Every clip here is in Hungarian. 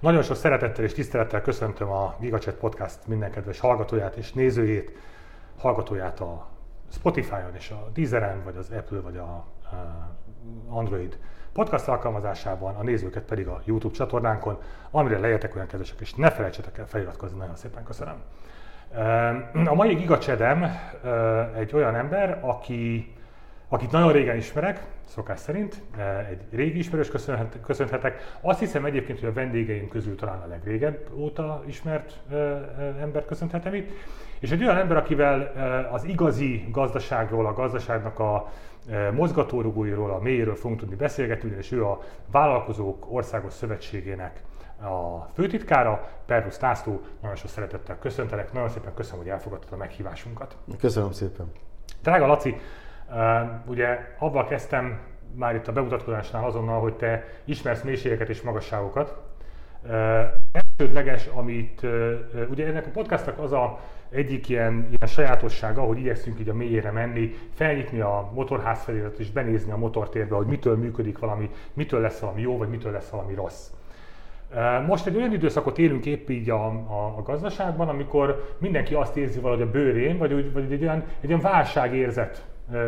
Nagyon sok szeretettel és tisztelettel köszöntöm a GigaChat Podcast minden kedves hallgatóját és nézőjét, hallgatóját a Spotify-on és a Deezeren, vagy az Apple, vagy a Android podcast alkalmazásában, a nézőket pedig a YouTube csatornánkon, amire lejetek olyan kedvesek, és ne felejtsetek el feliratkozni, nagyon szépen köszönöm. A mai gigacsedem egy olyan ember, aki, akit nagyon régen ismerek, szokás szerint, egy régi ismerős köszönhetek. Azt hiszem egyébként, hogy a vendégeim közül talán a legrégebb óta ismert embert köszönhetem itt. És egy olyan ember, akivel az igazi gazdaságról, a gazdaságnak a mozgatórugóiról, a mélyéről fogunk tudni beszélgetni, és ő a Vállalkozók Országos Szövetségének a főtitkára, Pervusz László, nagyon sok szeretettel köszöntelek, nagyon szépen köszönöm, hogy elfogadtad a meghívásunkat. Köszönöm szépen. Drága Laci, ugye avval kezdtem már itt a bemutatkozásnál azonnal, hogy te ismersz mélységeket és magasságokat. Elsődleges, amit ugye ennek a podcastnak az a egyik ilyen, ilyen sajátossága, hogy igyekszünk így a mélyére menni, felnyitni a motorház feliratot és benézni a motortérbe, hogy mitől működik valami, mitől lesz valami jó, vagy mitől lesz valami rossz. Most egy olyan időszakot élünk épp így a, a, a gazdaságban, amikor mindenki azt érzi valahogy a bőrén, vagy, vagy egy, olyan, egy olyan válságérzet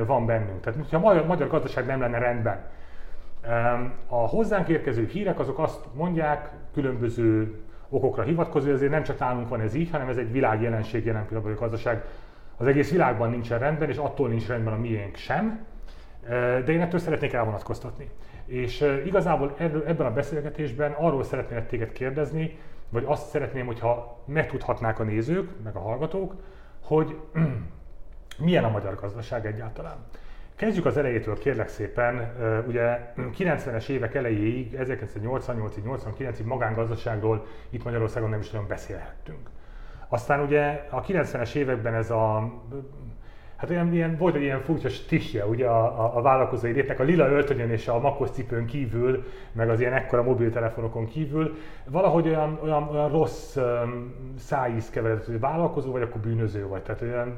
van bennünk. Tehát, mintha a magyar, magyar gazdaság nem lenne rendben. A hozzánk érkező hírek azok azt mondják, különböző okokra hivatkozva, ezért nem csak nálunk van ez így, hanem ez egy világjelenség jelen pillanatban, a gazdaság az egész világban nincsen rendben, és attól nincs rendben a miénk sem. De én ettől szeretnék elvonatkoztatni. És igazából ebben a beszélgetésben arról szeretnék téged kérdezni, vagy azt szeretném, hogyha megtudhatnák a nézők, meg a hallgatók, hogy milyen a magyar gazdaság egyáltalán. Kezdjük az elejétől, kérlek szépen. Ugye 90-es évek elejéig, 1988-ig, 89-ig magángazdaságról itt Magyarországon nem is nagyon beszélhettünk. Aztán ugye a 90-es években ez a Hát olyan, ilyen, volt egy ilyen furcsa stihje ugye a, a, a vállalkozói létnek, a lila öltönyön és a makos cipőn kívül, meg az ilyen ekkora mobiltelefonokon kívül, valahogy olyan, olyan, olyan rossz um, szájíz keveredett, hogy vállalkozó vagy, akkor bűnöző vagy. Tehát olyan,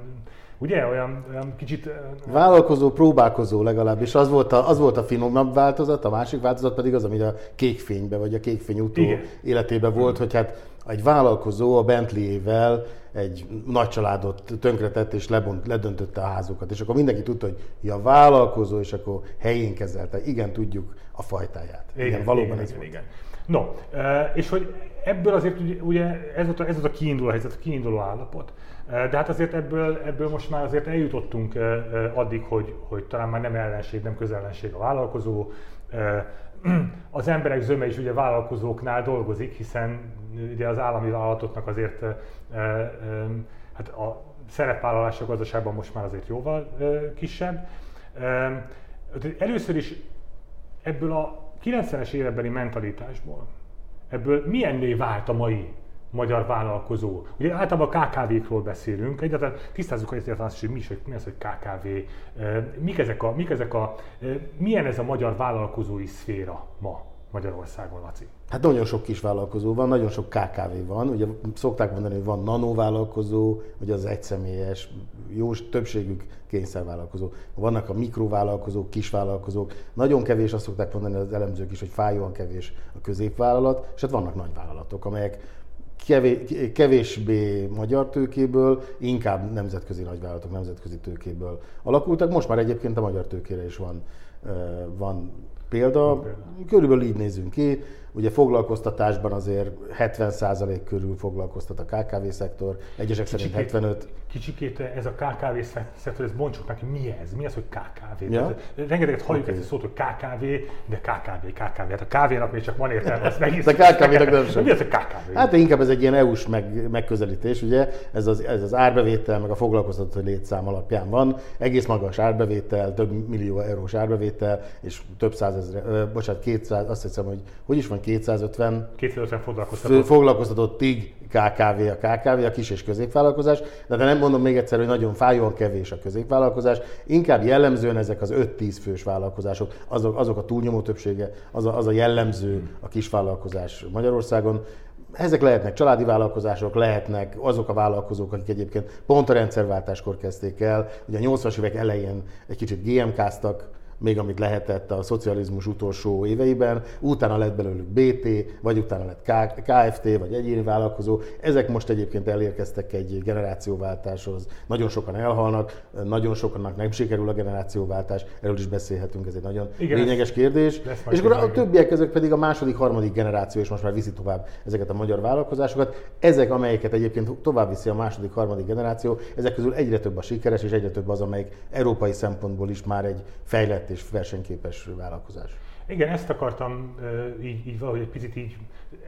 Ugye? Olyan, olyan kicsit... Vállalkozó, próbálkozó legalábbis. Az volt, a, az volt a finomabb változat, a másik változat pedig az, ami a kékfénybe, vagy a kékfény utó Igen. életében volt, hogy hát egy vállalkozó a Bentley-ével egy nagy családot tönkretett és lebont, ledöntötte a házukat. És akkor mindenki tudta, hogy ja, vállalkozó, és akkor helyén kezelte. Igen, tudjuk a fajtáját. Igen, igen valóban igen, ez igen, volt. Igen. No, és hogy ebből azért ugye ez volt ez volt a kiinduló helyzet, a kiinduló állapot. De hát azért ebből, ebből most már azért eljutottunk addig, hogy, hogy talán már nem ellenség, nem közellenség a vállalkozó. Az emberek zöme is ugye vállalkozóknál dolgozik, hiszen ugye az állami vállalatoknak azért hát a szerepvállalás a gazdaságban most már azért jóval kisebb. Először is ebből a 90-es évekbeli mentalitásból, ebből milyenné vált a mai magyar vállalkozó. Ugye általában a KKV-król beszélünk, egyáltalán tisztázzuk egyáltalán azt, hogy mi, is, hogy mi az, hogy KKV, mik ezek a, mik ezek a, milyen ez a magyar vállalkozói szféra ma Magyarországon, Laci? Hát nagyon sok kis vállalkozó van, nagyon sok KKV van. Ugye szokták mondani, hogy van nanovállalkozó, vagy az egyszemélyes, jó többségük kényszervállalkozó. Vannak a mikrovállalkozók, kisvállalkozók. Nagyon kevés, azt szokták mondani az elemzők is, hogy fájóan kevés a középvállalat, és hát vannak nagyvállalatok, amelyek kevésbé magyar tőkéből, inkább nemzetközi nagyvállalatok, nemzetközi tőkéből alakultak. Most már egyébként a magyar tőkére is van, van példa. Körülbelül így nézünk ki. Ugye foglalkoztatásban azért 70% körül foglalkoztat a KKV-szektor, egyesek kicsikét, szerint 75. Kicsikét ez a KKV-szektor, ez mondjuk neki, mi ez? Mi az, hogy KKV? Ja? rengeteget halljuk okay. ezt a szót, hogy KKV, de KKV, KKV. Hát a kávénak még csak van értelme, ezt megint. De KKV-nak nem sem. Mi az a KKV? Hát inkább ez egy ilyen EU-s meg, megközelítés, ugye? Ez az, ez az árbevétel, meg a foglalkoztató létszám alapján van. Egész magas árbevétel, több millió eurós árbevétel, és több százezer, bocsánat, 200, azt hiszem, hogy hogy is van 250, 250 foglalkoztatott. foglalkoztatottig KKV a KKV, a kis és középvállalkozás, de, de nem mondom még egyszer, hogy nagyon fájóan kevés a középvállalkozás, inkább jellemzően ezek az 5-10 fős vállalkozások, azok, azok a túlnyomó többsége, az a, az a jellemző a kisvállalkozás Magyarországon. Ezek lehetnek családi vállalkozások, lehetnek azok a vállalkozók, akik egyébként pont a rendszerváltáskor kezdték el. Ugye a 80-as évek elején egy kicsit GMK-ztak, még amit lehetett a szocializmus utolsó éveiben, utána lett belőlük BT, vagy utána lett KFT, vagy egyéni vállalkozó. Ezek most egyébként elérkeztek egy generációváltáshoz. Nagyon sokan elhalnak, nagyon sokannak nem sikerül a generációváltás, erről is beszélhetünk, ez egy nagyon Igen, lényeges kérdés. És akkor a többiek között pedig a második, harmadik generáció, és most már viszi tovább ezeket a magyar vállalkozásokat. Ezek, amelyeket egyébként tovább viszi a második, harmadik generáció, ezek közül egyre több a sikeres, és egyre több az, amelyik európai szempontból is már egy fejlett és versenyképes vállalkozás. Igen, ezt akartam így, így valahogy egy picit így,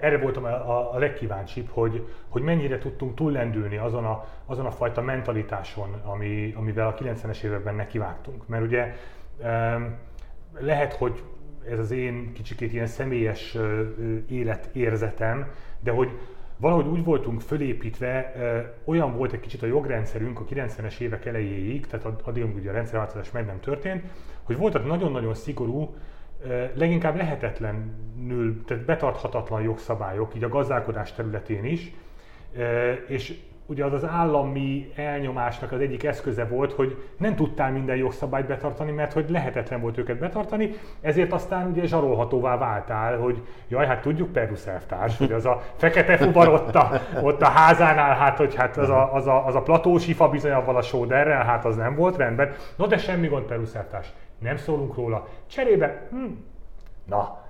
erre voltam a, a legkíváncsibb, hogy, hogy mennyire tudtunk túllendülni azon a, azon a fajta mentalitáson, ami, amivel a 90-es években nekivágtunk. Mert ugye lehet, hogy ez az én kicsikét ilyen személyes életérzetem, de hogy valahogy úgy voltunk fölépítve, olyan volt egy kicsit a jogrendszerünk a 90-es évek elejéig, tehát addig, ugye a rendszerváltozás meg nem történt, hogy voltak nagyon-nagyon szigorú, leginkább lehetetlenül, tehát betarthatatlan jogszabályok, így a gazdálkodás területén is, és ugye az az állami elnyomásnak az egyik eszköze volt, hogy nem tudtál minden jogszabályt betartani, mert hogy lehetetlen volt őket betartani, ezért aztán ugye zsarolhatóvá váltál, hogy jaj, hát tudjuk Perus elvtárs, hogy az a fekete fubar ott a, ott a házánál, hát hogy hát az a, az a, az a platós ifa bizony a sóderrel, hát az nem volt rendben. No de semmi gond Perus elvtárs, nem szólunk róla. Cserébe, hm, na,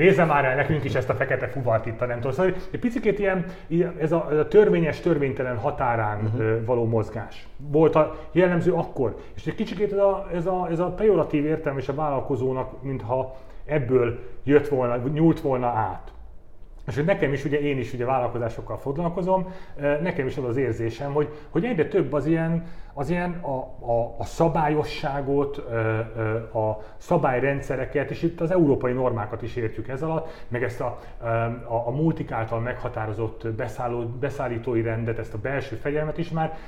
Nézze már el nekünk is ezt a fekete fuvart itt, nem tudom. Szóval egy picit ilyen, ez a, ez a törvényes, törvénytelen határán uh-huh. való mozgás volt a jellemző akkor. És egy kicsit ez a, ez a, ez a pejoratív értelme és a vállalkozónak, mintha ebből jött volna, nyúlt volna át. És hogy nekem is, ugye én is ugye vállalkozásokkal foglalkozom, nekem is az az érzésem, hogy, hogy egyre több az ilyen, az ilyen a, a, a szabályosságot, a szabályrendszereket, és itt az európai normákat is értjük ez alatt, meg ezt a, a, a multik által meghatározott beszálló, beszállítói rendet, ezt a belső fegyelmet is már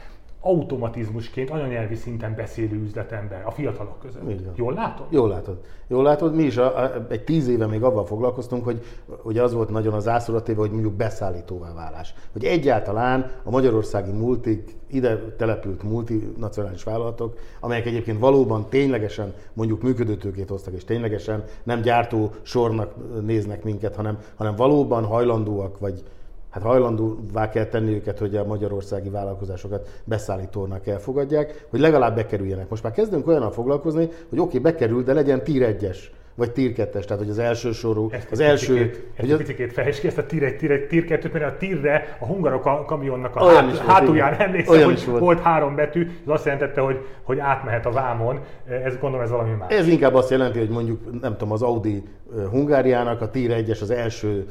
automatizmusként anyanyelvi szinten beszélő üzletember a fiatalok között. Igen. Jól látod? Jól látod. Jól látod, mi is a, a, egy tíz éve még avval foglalkoztunk, hogy ugye az volt nagyon az ászolatéve, hogy mondjuk beszállítóvá válás. Hogy egyáltalán a magyarországi multik, ide települt multinacionális vállalatok, amelyek egyébként valóban ténylegesen mondjuk működőtőkét hoztak, és ténylegesen nem gyártó sornak néznek minket, hanem, hanem valóban hajlandóak, vagy hát hajlandóvá kell tenni őket, hogy a magyarországi vállalkozásokat beszállítónak elfogadják, hogy legalább bekerüljenek. Most már kezdünk olyannal foglalkozni, hogy oké, okay, bekerül, de legyen tier 1-es vagy tier 2 tehát hogy az első sorú, ezt az első... Picikét, ezt egy picikét fejtsd ki, ezt a tier 1, tier 1, tier 2 mert a tierre a hungarok kamionnak a hát, hátulján emlékszem, olyan hogy volt. volt három betű, ez azt jelentette, hogy, hogy átmehet a vámon, ez gondolom ez valami más. Ez inkább azt jelenti, hogy mondjuk, nem tudom, az Audi Hungáriának a Tier 1-es az első,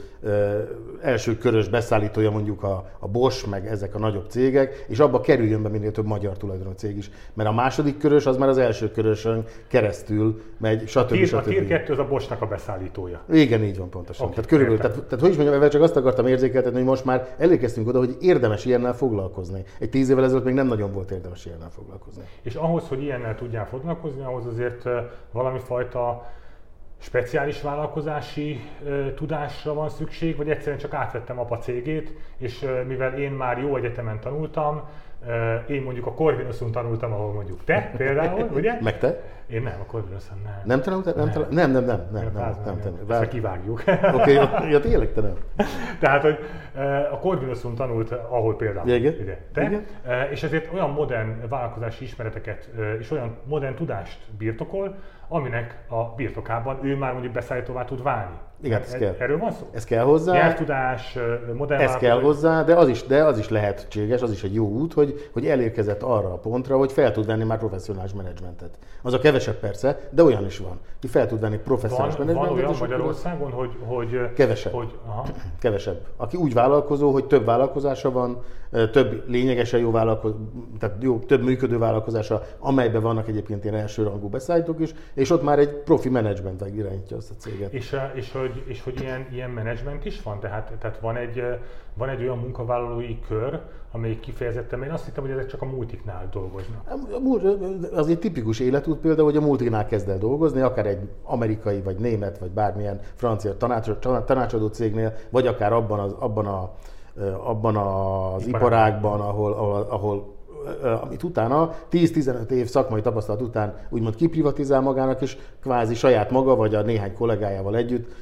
első körös beszállítója mondjuk a, a Bosch, meg ezek a nagyobb cégek, és abba kerüljön be minél több magyar tulajdonú cég is. Mert a második körös az már az első körösön keresztül megy, stb. A Tier, stb. A Tier 2 az a Boschnak a beszállítója. Igen, így van pontosan. Okay, tehát körülbelül, tehát, tehát, hogy is mondjam, ezzel csak azt akartam érzékeltetni, hogy most már elérkeztünk oda, hogy érdemes ilyennel foglalkozni. Egy tíz évvel ezelőtt még nem nagyon volt érdemes ilyennel foglalkozni. És ahhoz, hogy ilyennel tudjál foglalkozni, ahhoz azért valami fajta speciális vállalkozási ö, tudásra van szükség, vagy egyszerűen csak átvettem apa cégét, és ö, mivel én már jó egyetemen tanultam, én mondjuk a Corvinuson tanultam, ahol mondjuk te például, ugye? Meg te? Én nem, a Corvinuson nem. Nem tanultál? Nem, nem, nem, nem, nem, nem, nem, nem, nem, nem. kivágjuk. Oké, okay, ja, tényleg te nem. Tehát, hogy a Corvinuson tanult, ahol például Igen. Ugye, te, Igen. és ezért olyan modern vállalkozási ismereteket és olyan modern tudást birtokol, aminek a birtokában ő már mondjuk beszállítóvá tud válni. Igen, ez kell. Erről van szó? Ez kell hozzá. Nyelvtudás, modern Ez kell hozzá, de az, is, de az is lehetséges, az is egy jó út, hogy, hogy elérkezett arra a pontra, hogy fel tud venni már professzionális menedzsmentet. Az a kevesebb persze, de olyan is van, hogy fel tud venni professzionális van, menedzsmentet. Van olyan Magyarországon, hogy, hogy... Kevesebb. Hogy, aha. Kevesebb. Aki úgy vállalkozó, hogy több vállalkozása van, több lényegesen jó vállalkozó, tehát jó, több működő vállalkozása, amelyben vannak egyébként ilyen elsőrangú beszállítók is, és ott már egy profi menedzsment irányítja azt a céget. És, és hogy, és hogy ilyen, ilyen menedzsment is van? Tehát, tehát van, egy, van egy olyan munkavállalói kör, amelyik kifejezetten, én azt hittem, hogy ezek csak a multiknál dolgoznak. Az egy tipikus életút például, hogy a multiknál kezd el dolgozni, akár egy amerikai, vagy német, vagy bármilyen francia tanácsadó cégnél, vagy akár abban, az, abban, a, abban az iparágban, ahol, ahol, ahol amit utána 10-15 év szakmai tapasztalat után úgymond kiprivatizál magának, és kvázi saját maga vagy a néhány kollégájával együtt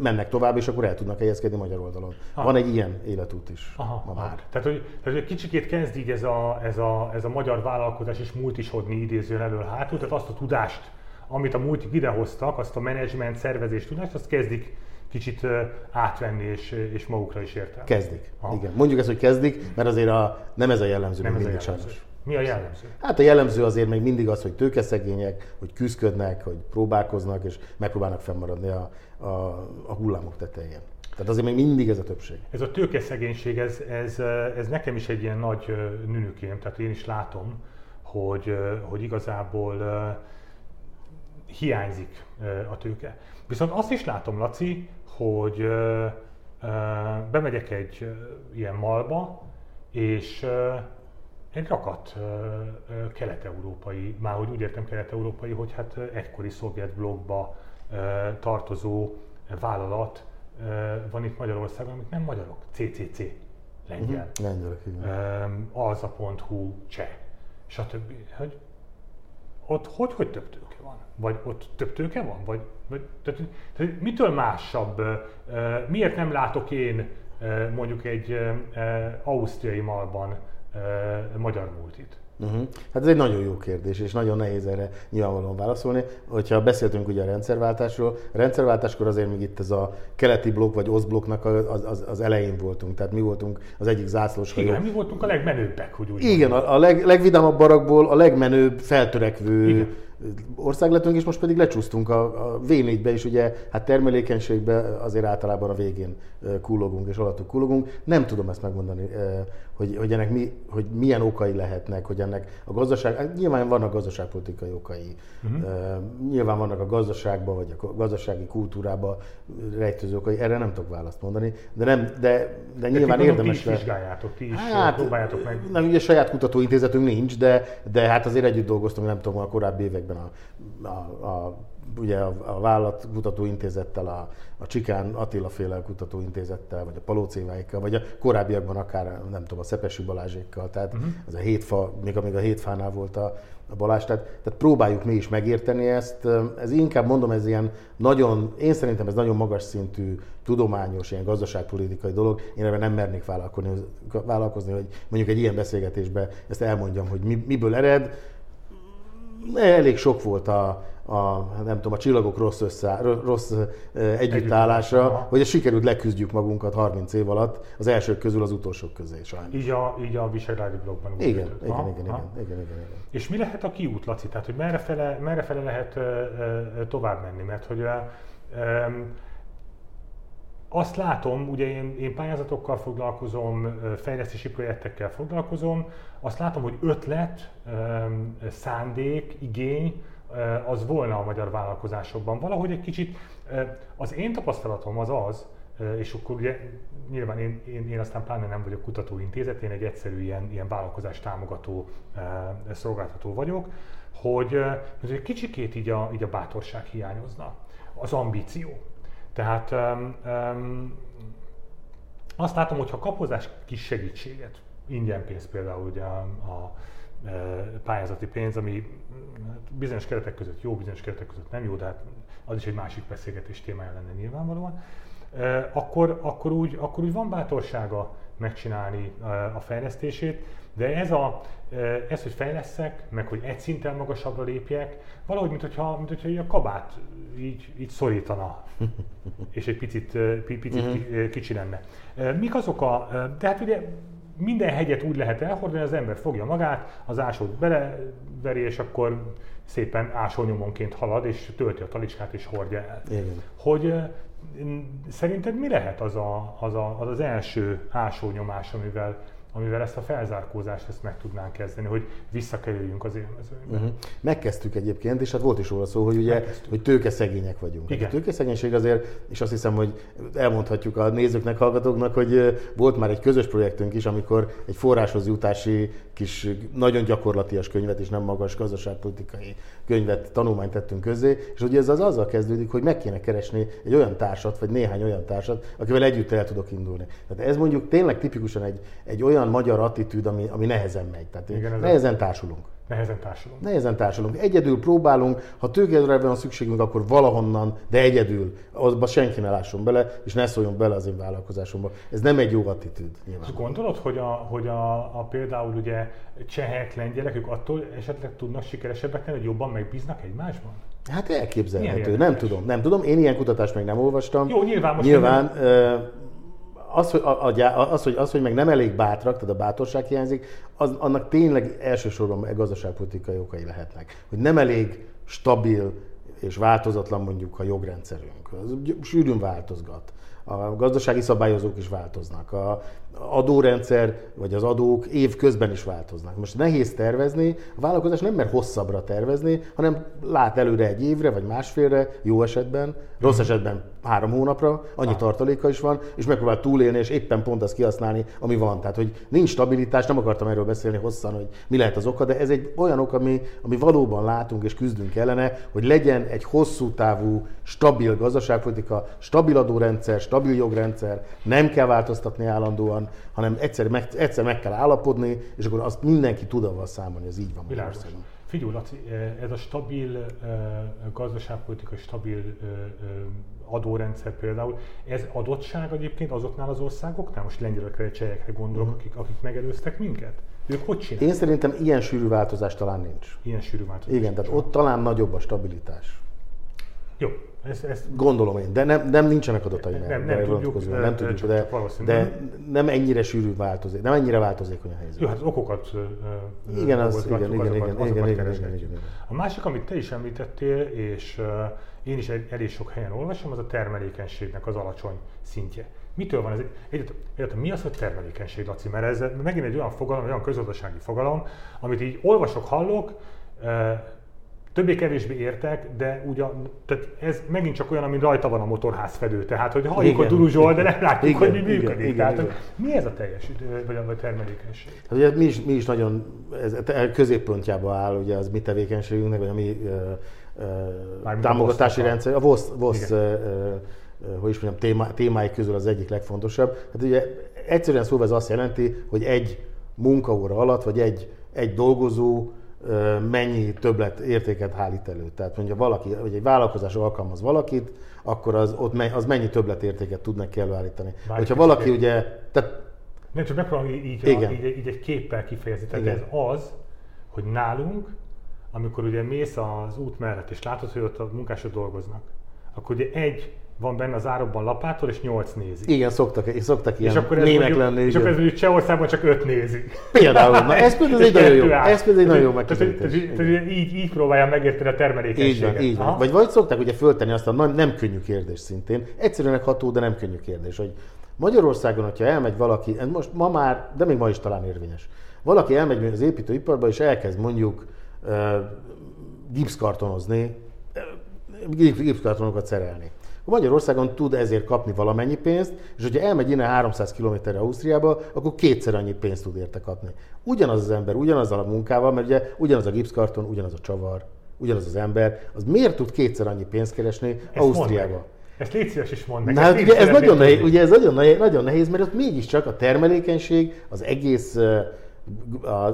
mennek tovább, és akkor el tudnak helyezkedni magyar oldalon. Aha. Van egy ilyen életút is aha, ma már. Tehát, hogy, tehát, hogy kicsikét kezd így ez a, ez, a, ez a magyar vállalkozás és multisodni idézően elől hátul, tehát azt a tudást, amit a multik idehoztak, azt a menedzsment, szervezés tudást, azt kezdik kicsit átvenni és, és magukra is értelmezni. Kezdik. Aha. Igen. Mondjuk ezt, hogy kezdik, mert azért a, nem ez a jellemző nem ez a jellemző. Mi a jellemző? Hát a jellemző azért még mindig az, hogy tőkeszegények, hogy küzdködnek, hogy próbálkoznak, és megpróbálnak fennmaradni a, a, a hullámok tetején. Tehát azért még mindig ez a többség. Ez a tőkeszegénység, ez, ez, ez nekem is egy ilyen nagy nünükém, tehát én is látom, hogy, hogy igazából hiányzik a tőke. Viszont azt is látom, Laci, hogy ö, ö, bemegyek egy ö, ilyen malba, és ö, egy rakat ö, ö, kelet-európai, már hogy úgy értem kelet-európai, hogy hát egykori szovjet blogba ö, tartozó vállalat ö, van itt Magyarországon, amik nem magyarok, CCC, lengyel, uh-huh. lengyel alza.hu, cseh, stb. Hogy ott hogy, hogy több? Vagy ott több tőke van? Vagy vagy, tehát, tehát mitől másabb? Miért nem látok én mondjuk egy ausztriai malban magyar multit? Uh-huh. Hát ez egy nagyon jó kérdés, és nagyon nehéz erre nyilvánvalóan válaszolni. Hogyha beszéltünk ugye a rendszerváltásról, a rendszerváltáskor azért még itt ez a keleti blokk vagy oszblokknak az, az, az elején voltunk, tehát mi voltunk az egyik zászlós hajó. Igen, mi voltunk a legmenőbbek, hogy úgy Igen, a, a leg, legvidámabb barakból a legmenőbb, feltörekvő Igen ország lettünk, és most pedig lecsúsztunk a, a V4-be is, ugye, hát termelékenységbe azért általában a végén kullogunk és alattuk kullogunk. Nem tudom ezt megmondani, hogy, hogy ennek mi, hogy milyen okai lehetnek, hogy ennek a gazdaság, hát nyilván vannak gazdaságpolitikai okai, uh-huh. nyilván vannak a gazdaságban, vagy a gazdasági kultúrában rejtőző okai, erre nem tudok választ mondani, de, nem, de, de nyilván ti érdemes. Ti is vizsgáljátok, ti is hát, próbáljátok meg. Nem, ugye saját kutatóintézetünk nincs, de, de hát azért együtt dolgoztunk, nem tudom, a korábbi években a, a, a ugye a, a Vállalat Kutatóintézettel, a, a Csikán Attila féle kutatóintézettel, vagy a Palócéváikkal, vagy a korábbiakban akár, nem tudom, a Szepesi Balázsékkal, tehát uh-huh. az a hétfa, még amíg a hétfánál volt a, a Balázs, tehát, tehát próbáljuk mi is megérteni ezt. Ez inkább mondom, ez ilyen nagyon, én szerintem ez nagyon magas szintű, tudományos, ilyen gazdaságpolitikai dolog. Én ebben nem mernék vállalkozni, vállalkozni, hogy mondjuk egy ilyen beszélgetésben ezt elmondjam, hogy mi, miből ered. Elég sok volt a, a, nem tudom, a csillagok rossz, össze, rossz együttállása, Együtt. hogy sikerült leküzdjük magunkat 30 év alatt, az elsők közül az utolsók közé sajnos. Így a, így a Visegrádi blogban. Igen, igen, igen, igen, igen, igen, igen, igen. És mi lehet a kiút, Laci? Tehát, hogy merre fele, merre fele lehet uh, uh, tovább menni? Mert hogy uh, um, azt látom, ugye én, én pályázatokkal foglalkozom, fejlesztési projektekkel foglalkozom, azt látom, hogy ötlet, szándék, igény, az volna a magyar vállalkozásokban. Valahogy egy kicsit az én tapasztalatom az az, és akkor ugye nyilván én, én, én aztán pláne nem vagyok kutatóintézet, én egy egyszerű ilyen, ilyen vállalkozás támogató szolgáltató vagyok, hogy, hogy egy kicsikét így a, így a bátorság hiányozna, az ambíció. Tehát um, azt látom, hogy ha kapozás kis segítséget, ingyen pénz például ugye a, a pályázati pénz, ami hát bizonyos keretek között jó, bizonyos keretek között nem jó, de hát az is egy másik beszélgetés témája lenne nyilvánvalóan, akkor, akkor, úgy, akkor úgy van bátorsága megcsinálni a fejlesztését, de ez, a, ez, hogy fejleszek, meg hogy egy szinten magasabbra lépjek, valahogy, mint hogyha, mint hogyha a kabát így, így szorítana, és egy picit, picit mhm. kicsi lenne. Mik azok a, tehát ugye minden hegyet úgy lehet elhordani, az ember fogja magát, az ásót beleveri, és akkor szépen ásónyomonként halad, és tölti a talicskát, és hordja el. Igen. Hogy szerinted mi lehet az, a, az, a, az, az első ásónyomás, amivel amivel ezt a felzárkózást ezt meg tudnánk kezdeni, hogy visszakerüljünk az élmezőnybe. Uh-huh. Megkezdtük egyébként, és hát volt is róla szó, hogy ugye, Megkezdtük. hogy tőkeszegények vagyunk. Igen. A tőkeszegénység azért, és azt hiszem, hogy elmondhatjuk a nézőknek, hallgatóknak, hogy volt már egy közös projektünk is, amikor egy forráshoz jutási kis nagyon gyakorlatias könyvet és nem magas gazdaságpolitikai könyvet, tanulmányt tettünk közzé, és ugye ez az azzal kezdődik, hogy meg kéne keresni egy olyan társat, vagy néhány olyan társat, akivel együtt el tudok indulni. Tehát ez mondjuk tényleg tipikusan egy, egy olyan olyan magyar attitűd, ami, ami nehezen megy. Tehát Igen, nehezen társulunk. Nehezen társulunk. Nehezen társulunk. Egyedül próbálunk, ha tőkedre van szükségünk, akkor valahonnan, de egyedül, azba senki ne lásson bele, és ne szóljon bele az én vállalkozásomba. Ez nem egy jó attitűd. Nyilván. Gondolod, hogy, a, hogy a, a, például ugye csehek, lengyelek, ők attól esetleg tudnak sikeresebbek lenni, hogy jobban megbíznak egymásban? Hát elképzelhető, nem tudom, nem tudom. Én ilyen kutatást még nem olvastam. Jó, nyilván most Nyilván, nem az, hogy, a, a, az, hogy, az, hogy meg nem elég bátrak, tehát a bátorság hiányzik, az, annak tényleg elsősorban gazdaságpolitikai okai lehetnek. Hogy nem elég stabil és változatlan mondjuk a jogrendszerünk. Az sűrűn változgat. A gazdasági szabályozók is változnak. A adórendszer, vagy az adók év közben is változnak. Most nehéz tervezni, a vállalkozás nem mer hosszabbra tervezni, hanem lát előre egy évre, vagy másfélre, jó esetben, rossz esetben három hónapra, annyi ah. tartaléka is van, és megpróbál túlélni, és éppen pont azt kihasználni, ami van. Tehát, hogy nincs stabilitás, nem akartam erről beszélni hosszan, hogy mi lehet az oka, de ez egy olyan ok, ami, ami valóban látunk és küzdünk ellene, hogy legyen egy hosszú távú, stabil gazdaságpolitika, stabil adórendszer, stabil jogrendszer, nem kell változtatni állandóan, hanem egyszer meg, egyszer meg kell állapodni, és akkor azt mindenki tud avval számolni, ez így van Magyarországon. Figyelj, Laci, ez a stabil gazdaságpolitikai, stabil adórendszer például, ez adottság egyébként azoknál az országoknál, most lengyelekre, csehekre gondolok, uh-huh. akik, akik megelőztek minket? Ők hogy csinálják? Én szerintem ilyen sűrű változás talán nincs. Ilyen sűrű változás. Igen, tehát ott talán nagyobb a stabilitás. Jó, ezt, ezt Gondolom én, de nem, nem nincsenek adataim nem, nem, tudjuk, de, nem tudjuk, csak, de, csak de nem ennyire sűrű változék, nem ennyire változékony a helyzet. Jó, hát az okokat igen, az, igen, igen, azokat, igen, azokat igen, igen, igen, igen, A másik, amit te is említettél, és én is elég sok helyen olvasom, az a termelékenységnek az alacsony szintje. Mitől van ez? Egyáltalán mi az, hogy termelékenység, Laci? Mert ez megint egy olyan fogalom, olyan közgazdasági fogalom, amit így olvasok, hallok, többé-kevésbé értek, de ugyan, tehát ez megint csak olyan, ami rajta van a motorházfedő. Tehát, hogy halljuk, hogy duruzsol, de nem látjuk, igen, hogy mi működik. Igen, Tehát, igen. mi ez a teljes vagy a termelékenység? Hát ugye mi is, mi is nagyon ez középpontjában áll ugye az mi tevékenységünknek, vagy a mi uh, támogatási rendszer, a VOSZ, VOSZ uh, hogy is mondjam, témá, témái közül az egyik legfontosabb. Hát ugye egyszerűen szóval ez azt jelenti, hogy egy munkaóra alatt, vagy egy, egy dolgozó mennyi többlet értéket állít elő. Tehát mondja valaki, vagy egy vállalkozás alkalmaz valakit, akkor az, ott me, az mennyi többlet értéket tud neki előállítani. Bár Hogyha valaki ugye... Tehát, nem csak megpróbálom így, így, így, így, egy képpel kifejezni. Tehát igen. ez az, hogy nálunk, amikor ugye mész az út mellett, és látod, hogy ott a munkások dolgoznak, akkor ugye egy van benne az árokban lapától, és nyolc nézik. Igen, szoktak, szoktak ilyen és akkor ez mondjuk, lenni. És akkor ez mondjuk Csehországban csak öt nézik. Például, na ez például egy nagyon jó, ez például egy nagyon jó megközelítés. Így, így próbálja megérteni a termelékenységet. Így van, így van. Vagy, vagy szokták ugye föltenni azt a nem, nem könnyű kérdés szintén, egyszerűen ható, de nem könnyű kérdés, hogy Magyarországon, hogyha elmegy valaki, most ma már, de még ma is talán érvényes, valaki elmegy az építőiparba, és elkezd mondjuk uh, gipszkartonozni, gipszkartonokat szerelni Magyarországon tud ezért kapni valamennyi pénzt, és hogyha elmegy innen 300 km Ausztriába, akkor kétszer annyi pénzt tud érte kapni. Ugyanaz az ember, ugyanazzal a munkával, mert ugye ugyanaz a gipszkarton, ugyanaz a csavar, ugyanaz az ember, az miért tud kétszer annyi pénzt keresni Ezt Ausztriába? Ezt légy szíves is mondd. Na, hát ugye ez nagyon nehéz, ugye ez nagyon nehéz, nagyon nehéz, mert ott mégiscsak a termelékenység, az egész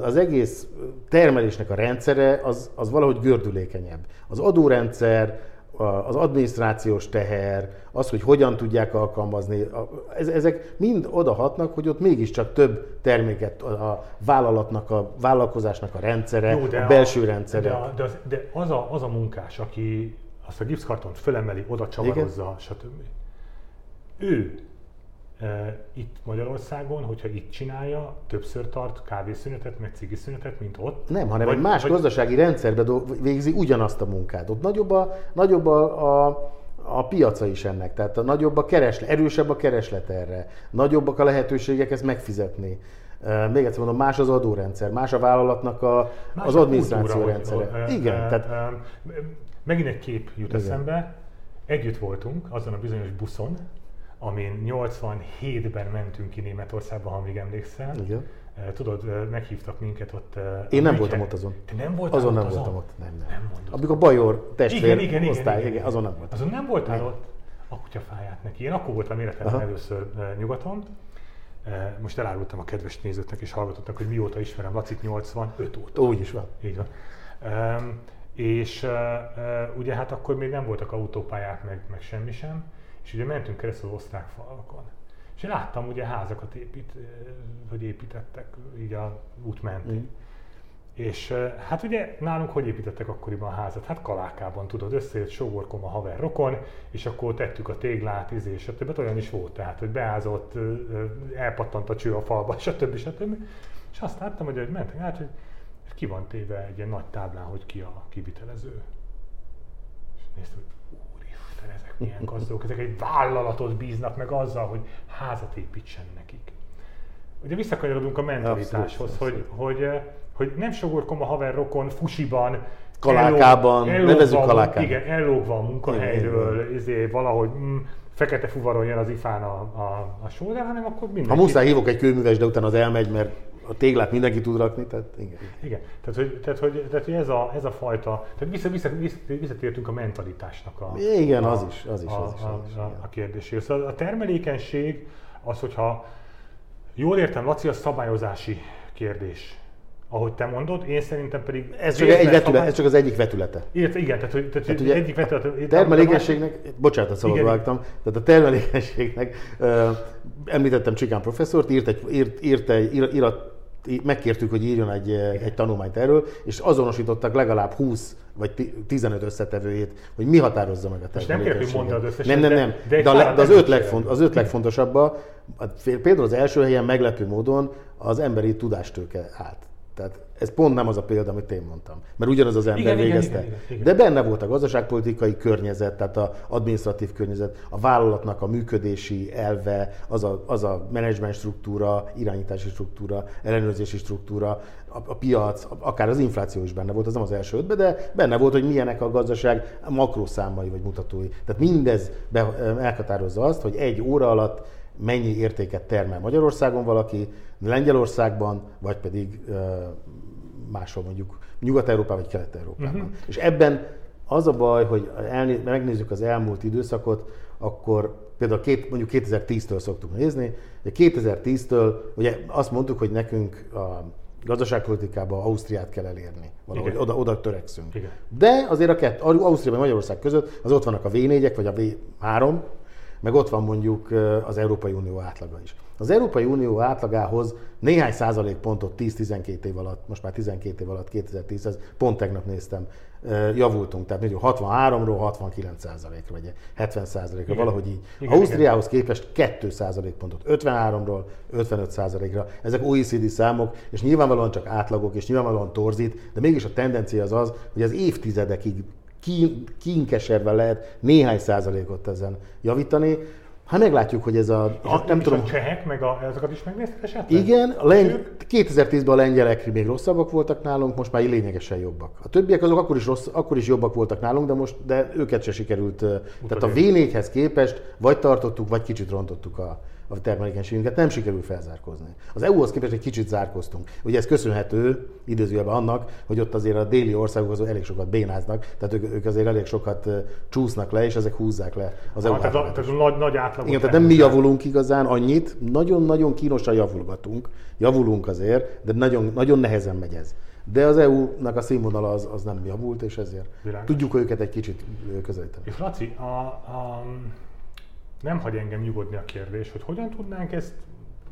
az egész termelésnek a rendszere az, az valahogy gördülékenyebb. Az adórendszer, az adminisztrációs teher, az, hogy hogyan tudják alkalmazni, ezek mind odahatnak, hogy ott mégiscsak több terméket a vállalatnak, a vállalkozásnak a rendszere, Jó, a belső a, rendszere. De, a, de, az, de az, a, az a munkás, aki azt a gipszkartont fölemeli, oda csavarozza, Igen? stb. Ő itt Magyarországon, hogyha itt csinálja, többször tart kávészünetet, meg cigiszünetet, mint ott? Nem, hanem vagy, egy más vagy... gazdasági rendszerben végzi ugyanazt a munkát. Ott nagyobb a, nagyobb a, a a piaca is ennek, tehát a nagyobb a kereslet, erősebb a kereslet erre, nagyobbak a lehetőségek ezt megfizetni. Még egyszer mondom, más az adórendszer, más a vállalatnak a, más az adminisztráció rendszere. Igen, tehát... Megint egy kép jut Igen. eszembe, együtt voltunk azon a bizonyos buszon, amin 87-ben mentünk ki Németországba, ha még emlékszel. Igen. Eh, tudod, meghívtak minket ott. Eh, Én nem voltam ott azon. Te nem voltál azon? nem azon? voltam ott, nem, nem. nem mondod. Amikor Bajor testvér igen, igen, osztály, igen, igen, azon nem voltam. Azon nem voltál igen. ott? A kutyafáját neki. Én akkor voltam életemben először uh, nyugaton, Most elárultam a kedves nézőknek és hallgatóknak, hogy mióta ismerem Lacit 85 óta. Úgy is van. Így van. És ugye hát akkor még nem voltak autópályák, meg, meg semmi sem, és ugye mentünk keresztül az osztrák falakon. És én láttam ugye házakat épít, hogy építettek így a út mentén. Mm. És hát ugye nálunk hogy építettek akkoriban a házat? Hát kalákában, tudod, összejött sógorkom a haver rokon, és akkor tettük a téglát, izé, stb. Hát olyan is volt, tehát, hogy beázott, elpattant a cső a falba, stb. stb. És azt láttam, hogy, hogy mentek át, hogy ki van téve egy ilyen nagy táblán, hogy ki a kivitelező. És néztem, hogy úristen, ezek milyen gazdagok, ezek egy vállalatot bíznak meg azzal, hogy házat építsen nekik. Ugye visszakanyarodunk a mentalitáshoz, abszolút, hogy, abszolút. hogy, hogy nem sogorkom a haver rokon fusiban, Kalákában, ellóg, nevezük kalákában. Igen, ellógva a munkahelyről, izé, valahogy mm, fekete fuvaron jön az ifán a, a, a só, hanem akkor mindenki... Ha muszáj hívok egy kőműves, de utána az elmegy, mert a téglát mindenki tud rakni, tehát igen. Igen, tehát hogy, tehát, hogy, tehát, hogy ez, a, ez a fajta, tehát vissza, vissza, vissza, visszatértünk a mentalitásnak a, igen, a, az is, az is, a, az is, az is, a, a, a kérdéséhez. Szóval a termelékenység az, hogyha jól értem, Laci, a szabályozási kérdés ahogy te mondod, én szerintem pedig... Ez csak, egy vetület, ez csak az egyik vetülete. Ért, igen, tehát, hogy, tehát, tehát ugye egyik vetülete... A termelékenységnek, bocsánat, a szabadba vágtam, tehát a termelékenységnek, uh, említettem Csikán professzort, írt egy, írt, írt egy, írt, megkértük, hogy írjon egy, egy tanulmányt erről, és azonosítottak legalább 20 vagy 15 összetevőjét, hogy mi határozza meg a termelékenységet. nem kérdezik, az Nem, nem, nem. De, de, a, de az, öt legfont, az öt legfontosabb, például az első helyen meglepő módon az emberi tudástőke állt. Tehát ez pont nem az a példa, amit én mondtam. Mert ugyanaz az ember igen, végezte. Igen, igen, igen. De benne volt a gazdaságpolitikai környezet, tehát az administratív környezet, a vállalatnak a működési elve, az a, az a menedzsment struktúra, irányítási struktúra, ellenőrzési struktúra, a, a piac, akár az infláció is benne volt, az nem az első ötben, de benne volt, hogy milyenek a gazdaság makroszámai vagy mutatói. Tehát mindez be, elhatározza azt, hogy egy óra alatt mennyi értéket termel Magyarországon valaki, Lengyelországban, vagy pedig máshol mondjuk Nyugat-Európában vagy Kelet-Európában. Uh-huh. És ebben az a baj, hogy elné- megnézzük az elmúlt időszakot, akkor például két, mondjuk 2010-től szoktuk nézni, de 2010-től ugye azt mondtuk, hogy nekünk a gazdaságpolitikában Ausztriát kell elérni. Valahogy oda, oda törekszünk. Igen. De azért a kett, Ausztria és Magyarország között az ott vannak a V4-ek, vagy a V3, meg ott van mondjuk az Európai Unió átlaga is. Az Európai Unió átlagához néhány százalékpontot 10-12 év alatt, most már 12 év alatt, 2010 ez pont tegnap néztem, javultunk. Tehát mondjuk 63-ról 69 százalékra, vagy 70 százalékra, valahogy így. Igen, Ausztriához igen. képest 2 százalékpontot, 53-ról 55 százalékra. Ezek OECD számok, és nyilvánvalóan csak átlagok, és nyilvánvalóan torzít, de mégis a tendencia az az, hogy az évtizedekig kín, kínkeserve lehet néhány százalékot ezen javítani. Ha meglátjuk, hogy ez a... És a nem tudom. A csehek, meg a, ezeket is megnéztek esetleg? Igen, a lengy, 2010-ben a lengyelek még rosszabbak voltak nálunk, most már lényegesen jobbak. A többiek azok akkor is, rossz, akkor is jobbak voltak nálunk, de most de őket se sikerült. Utána tehát a V4-hez képest vagy tartottuk, vagy kicsit rontottuk a, a termelékenységünket, nem sikerül felzárkozni. Az EU-hoz képest egy kicsit zárkoztunk. Ugye ez köszönhető időzőjelben annak, hogy ott azért a déli országok azok elég sokat bénáznak, tehát ők, ők azért elég sokat csúsznak le, és ezek húzzák le az EU-t. Tehát, tehát a nagy, nagy átlagot. Igen, tehát nem mi javulunk igazán annyit, nagyon-nagyon kínosan javulgatunk, javulunk azért, de nagyon, nagyon nehezen megy ez. De az EU-nak a színvonala az, az nem javult, és ezért Világos. tudjuk őket egy kicsit közelíteni. És Laci, a, a nem hagy engem nyugodni a kérdés, hogy hogyan tudnánk ezt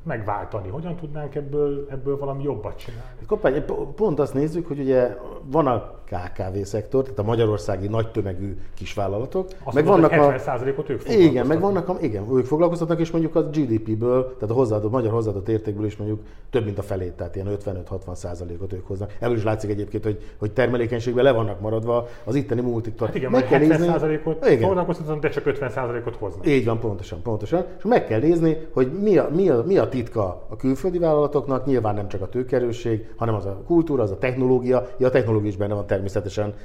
megváltani? Hogyan tudnánk ebből, ebből valami jobbat csinálni? Koppány, pont azt nézzük, hogy ugye van a KKV szektor, tehát a magyarországi nagy tömegű kisvállalatok. Azt meg mondod, vannak 70%-ot ők Igen, meg vannak, a, igen, ők foglalkoztatnak, és mondjuk a GDP-ből, tehát a hozzáadott, magyar hozzáadott értékből is mondjuk több mint a felét, tehát ilyen 55-60%-ot ők hoznak. Ebből is látszik egyébként, hogy, hogy termelékenységben le vannak maradva az itteni multik. Hát igen, meg kell 70%-ot foglalkoztatnak, de csak 50%-ot hoznak. Így van, pontosan, pontosan. És meg kell nézni, hogy mi a, mi a, mi a titka a külföldi vállalatoknak, nyilván nem csak a tőkerősség, hanem az a kultúra, az a technológia, ja, a technológia is benne van természetesen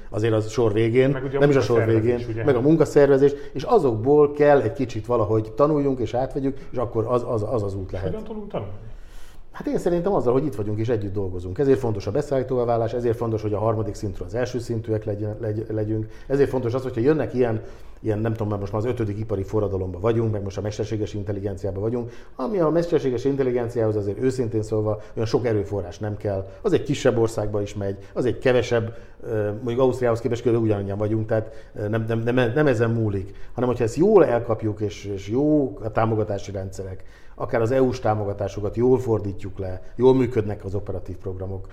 azért az sor végén, nem is a sor végén, ugye? meg a munkaszervezés, és azokból kell egy kicsit valahogy tanuljunk és átvegyük, és akkor az az, az, az út lehet. Hogyan tudunk tanulni? Hát én szerintem azzal, hogy itt vagyunk és együtt dolgozunk. Ezért fontos a beszállítóvá ezért fontos, hogy a harmadik szintről az első szintűek legyen, legy, legyünk. Ezért fontos az, hogyha jönnek ilyen, ilyen nem tudom, mert most már az ötödik ipari forradalomban vagyunk, meg most a mesterséges intelligenciában vagyunk, ami a mesterséges intelligenciához azért őszintén szólva olyan sok erőforrás nem kell. Az egy kisebb országba is megy, az egy kevesebb, mondjuk Ausztriához képest kb. ugyanannyian vagyunk, tehát nem, nem, nem, nem ezen múlik, hanem hogyha ezt jól elkapjuk és, és jó a támogatási rendszerek, akár az EU-s támogatásokat jól fordítjuk le, jól működnek az operatív programok,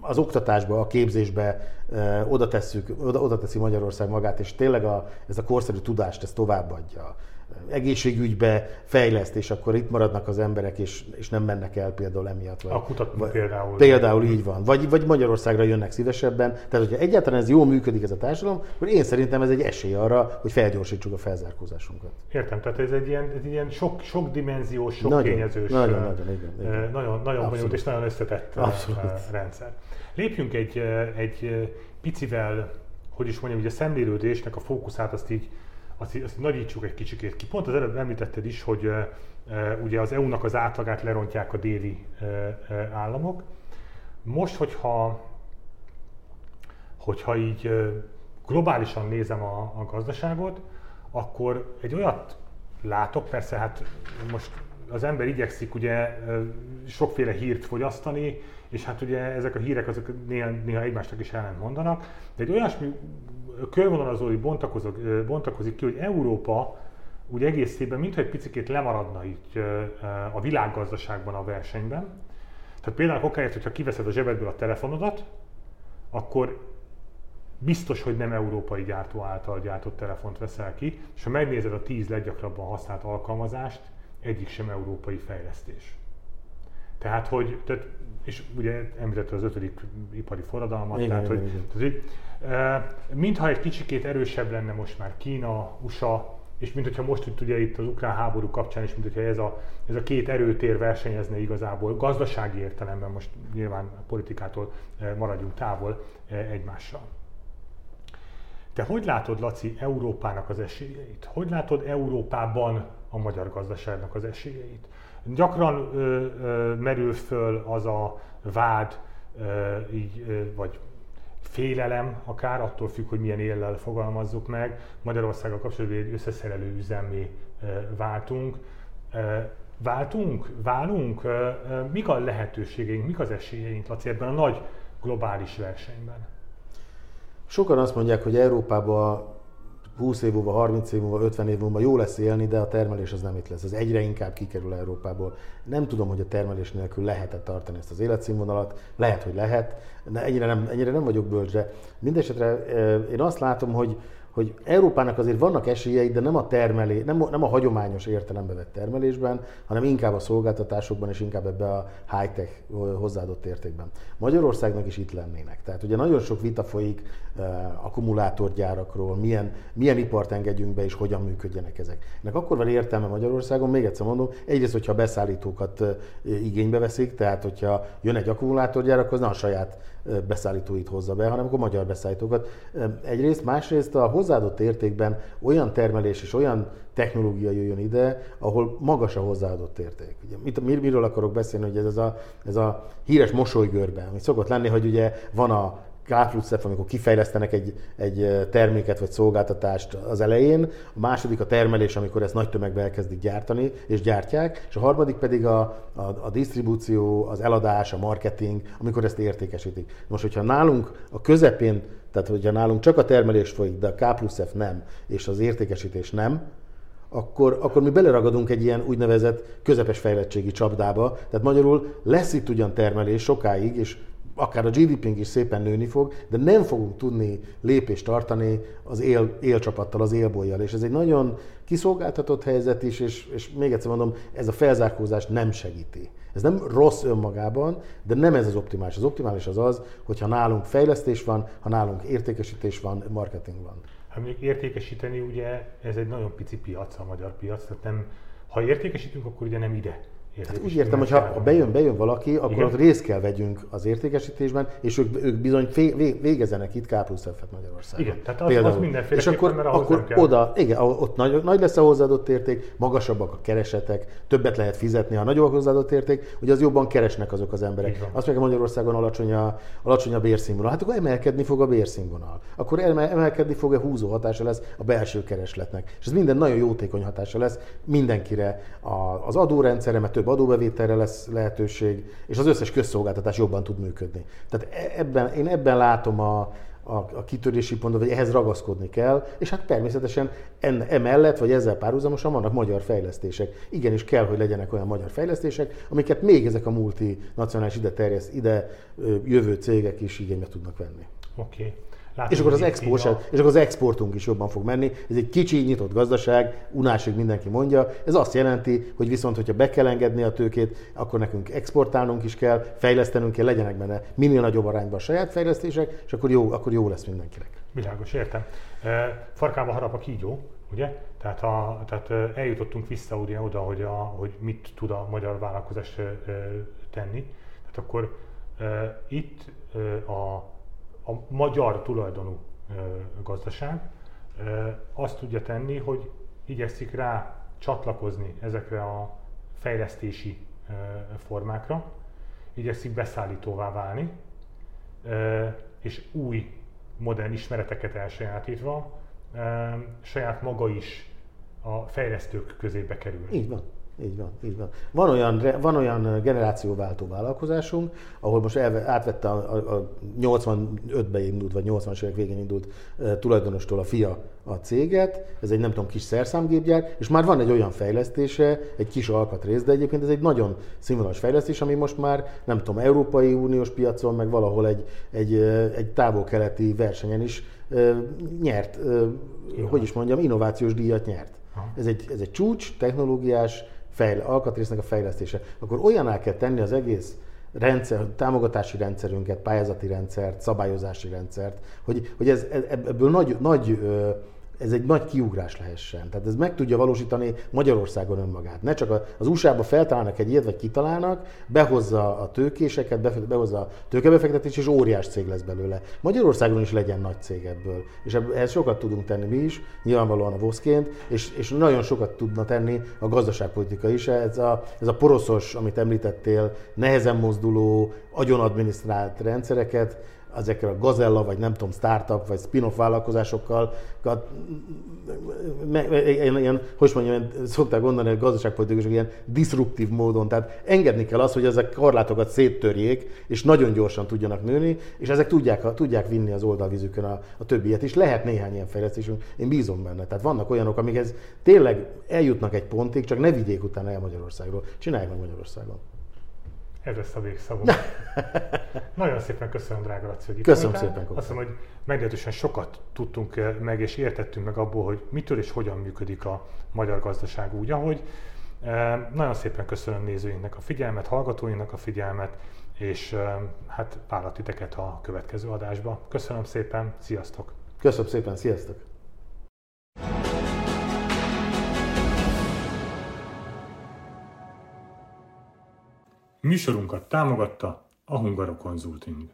az oktatásba, a képzésbe oda, tesszük, oda, oda teszi Magyarország magát, és tényleg a, ez a korszerű tudást ezt továbbadja egészségügybe fejleszt, és akkor itt maradnak az emberek, és, és nem mennek el például emiatt. Vagy, a kutatni például. Például így van. Vagy, vagy Magyarországra jönnek szívesebben. Tehát, hogyha egyáltalán ez jól működik ez a társadalom, akkor én szerintem ez egy esély arra, hogy felgyorsítsuk a felzárkózásunkat. Értem, tehát ez egy ilyen, egy ilyen sok, sok dimenziós, sok nagyon, kényezős, nagyon, nagyon, igen, igen. nagyon, nagyon bonyolult és nagyon összetett Abszolút. rendszer. Lépjünk egy, egy picivel, hogy is mondjam, hogy a szemlélődésnek a fókuszát azt így azt, azt nagyítsuk egy kicsikét ki. Pont az előbb említetted is, hogy ugye az EU-nak az átlagát lerontják a déli államok. Most, hogyha, hogyha így globálisan nézem a, a gazdaságot, akkor egy olyat látok, persze hát most az ember igyekszik ugye sokféle hírt fogyasztani, és hát ugye ezek a hírek azok néha, néha egymásnak is ellent mondanak, de egy olyasmi körvonalazói bontakozik, bontakozik ki, hogy Európa úgy egészében mintha egy picit lemaradna így a világgazdaságban a versenyben. Tehát például okáért, hogyha kiveszed a zsebedből a telefonodat, akkor biztos, hogy nem európai gyártó által gyártott telefont veszel ki, és ha megnézed a 10 leggyakrabban használt alkalmazást, egyik sem európai fejlesztés. Tehát, hogy, tehát, és ugye említette az ötödik ipari forradalmat, igen, tehát, igen, hogy, igen. tehát, hogy mintha egy kicsikét erősebb lenne most már Kína, USA, és mint hogyha most itt ugye itt az ukrán háború kapcsán is, mint hogyha ez a, ez a két erőtér versenyezne igazából, gazdasági értelemben most nyilván a politikától maradjunk távol egymással. Te hogy látod, Laci, Európának az esélyeit? Hogy látod Európában a magyar gazdaságnak az esélyeit? Gyakran ö, ö, merül föl az a vád, ö, így, ö, vagy félelem, akár attól függ, hogy milyen éllel fogalmazzuk meg. Magyarországgal kapcsolatban egy összeszerelő üzemé váltunk. Váltunk? Válunk? Mik a lehetőségeink, mik az esélyeink, Laci, ebben a nagy globális versenyben? Sokan azt mondják, hogy Európában 20 év múlva, 30 év múlva, 50 év múlva jó lesz élni, de a termelés az nem itt lesz. Ez egyre inkább kikerül Európából. Nem tudom, hogy a termelés nélkül lehet-e tartani ezt az életszínvonalat. Lehet, hogy lehet. De ennyire nem, ennyire nem vagyok bölcs, de mindesetre eh, én azt látom, hogy hogy Európának azért vannak esélyei, de nem a termelé, nem, nem a hagyományos értelembe vett termelésben, hanem inkább a szolgáltatásokban és inkább ebbe a high-tech hozzáadott értékben. Magyarországnak is itt lennének. Tehát ugye nagyon sok vita folyik uh, akkumulátorgyárakról, milyen, milyen ipart engedjünk be és hogyan működjenek ezek. Ennek akkor van értelme Magyarországon, még egyszer mondom, egyrészt, hogyha beszállítókat uh, igénybe veszik, tehát hogyha jön egy akkumulátorgyár, akkor az nem a saját beszállítóit hozza be, hanem akkor magyar beszállítókat. Egyrészt, másrészt a hozzáadott értékben olyan termelés és olyan technológia jöjjön ide, ahol magas a hozzáadott érték. Ugye, mit, miről akarok beszélni, hogy ez, ez, a, ez a híres mosolygörbe, ami szokott lenni, hogy ugye van a K plusz F, amikor kifejlesztenek egy, egy terméket vagy szolgáltatást az elején, a második a termelés, amikor ezt nagy tömegben elkezdik gyártani, és gyártják, és a harmadik pedig a, a, a disztribúció, az eladás, a marketing, amikor ezt értékesítik. Most, hogyha nálunk a közepén, tehát hogyha nálunk csak a termelés folyik, de a K nem, és az értékesítés nem, akkor, akkor mi beleragadunk egy ilyen úgynevezett közepes fejlettségi csapdába. Tehát magyarul lesz itt ugyan termelés sokáig, és akár a GDP-nk is szépen nőni fog, de nem fogunk tudni lépést tartani az él, élcsapattal, az élbolyjal. És ez egy nagyon kiszolgáltatott helyzet is, és, és még egyszer mondom, ez a felzárkózást nem segíti. Ez nem rossz önmagában, de nem ez az optimális. Az optimális az az, hogyha nálunk fejlesztés van, ha nálunk értékesítés van, marketing van. Ha még értékesíteni, ugye ez egy nagyon pici piac, a magyar piac, tehát nem, ha értékesítünk, akkor ugye nem ide Hát úgy értem, hogy ha bejön, bejön valaki, akkor Igen? ott részt kell vegyünk az értékesítésben, és ők, ők bizony fé, végezenek itt K plusz F-et Magyarországon. Igen, tehát az, Például. az mindenféle És akkor, mert akkor kell. oda, igen, ott nagy, nagy lesz a hozzáadott érték, magasabbak a keresetek, többet lehet fizetni, ha nagyobb a hozzáadott érték, hogy az jobban keresnek azok az emberek. Azt meg Magyarországon alacsony a, alacsony a bérszínvonal. Hát akkor emelkedni fog a bérszínvonal. Akkor emelkedni fog a húzó hatása lesz a belső keresletnek. És ez minden nagyon jótékony hatása lesz mindenkire az adórendszerre, mert több adóbevételre lesz lehetőség, és az összes közszolgáltatás jobban tud működni. Tehát e- ebben, én ebben látom a, a, a kitörési pontot, vagy ehhez ragaszkodni kell, és hát természetesen enne, emellett, vagy ezzel párhuzamosan vannak magyar fejlesztések. Igenis kell, hogy legyenek olyan magyar fejlesztések, amiket még ezek a multinacionális ide terjeszt, ide jövő cégek is igénybe tudnak venni. Oké. Okay. Látom, és akkor, az export, a... és akkor az exportunk is jobban fog menni. Ez egy kicsi, nyitott gazdaság, unásig mindenki mondja. Ez azt jelenti, hogy viszont, hogyha be kell engedni a tőkét, akkor nekünk exportálnunk is kell, fejlesztenünk kell, legyenek benne minél nagyobb arányban a saját fejlesztések, és akkor jó, akkor jó lesz mindenkinek. Világos, értem. Farkába harap a kígyó, ugye? Tehát, a, tehát eljutottunk vissza ugye oda, hogy, a, hogy mit tud a magyar vállalkozás tenni. Tehát akkor itt a a magyar tulajdonú gazdaság azt tudja tenni, hogy igyekszik rá csatlakozni ezekre a fejlesztési formákra, igyekszik beszállítóvá válni, és új modern ismereteket elsajátítva saját maga is a fejlesztők közébe kerül. Így van. Így van, így van. Van olyan, van olyan generációváltó vállalkozásunk, ahol most elve, átvette a, a, a 85-ben indult, vagy 80-as évek végén indult e, tulajdonostól a fia a céget, ez egy nem tudom kis szerszámgépgyár, és már van egy olyan fejlesztése, egy kis alkatrész, de egyébként ez egy nagyon színvonalas fejlesztés, ami most már nem tudom, Európai Uniós piacon, meg valahol egy, egy, egy távol-keleti versenyen is e, nyert, e, hogy is mondjam, innovációs díjat nyert. Ez egy, ez egy csúcs, technológiás, fejl, alkatrésznek a fejlesztése, akkor olyaná kell tenni az egész rendszer, támogatási rendszerünket, pályázati rendszert, szabályozási rendszert, hogy, hogy ez, ebből nagy, nagy ez egy nagy kiugrás lehessen. Tehát ez meg tudja valósítani Magyarországon önmagát. Ne csak az USA-ba feltalálnak egy ilyet, vagy kitalálnak, behozza a tőkéseket, behozza a tőkebefektetés, és óriás cég lesz belőle. Magyarországon is legyen nagy cég ebből. És ehhez sokat tudunk tenni mi is, nyilvánvalóan a voszként, és, és nagyon sokat tudna tenni a gazdaságpolitika is. Ez a, ez a poroszos, amit említettél, nehezen mozduló, agyonadminisztrált rendszereket, ezekkel a gazella, vagy nem tudom, startup, vagy spin-off vállalkozásokkal, ilyen, hogy mondjam, szokták mondani a gazdaságpolitikusok ilyen disruptív módon, tehát engedni kell az, hogy ezek korlátokat széttörjék, és nagyon gyorsan tudjanak nőni, és ezek tudják, tudják vinni az oldalvízükön a, a többiet is. Lehet néhány ilyen fejlesztésünk, én bízom benne. Tehát vannak olyanok, amikhez tényleg eljutnak egy pontig, csak ne vigyék utána el Magyarországról. Csinálják meg Magyarországon. Ez lesz a végszavunk. Nagyon szépen köszönöm, drága Laci, hogy itt Köszönöm voltál. szépen. Azt mondom, hogy meglehetősen sokat tudtunk eh, meg és értettünk meg abból, hogy mitől és hogyan működik a magyar gazdaság úgy, ahogy. Eh, nagyon szépen köszönöm nézőinknek a figyelmet, hallgatóinknak a figyelmet, és eh, hát vállalt titeket a következő adásba. Köszönöm szépen, sziasztok! Köszönöm szépen, sziasztok! Műsorunkat támogatta a Hungaro Consulting.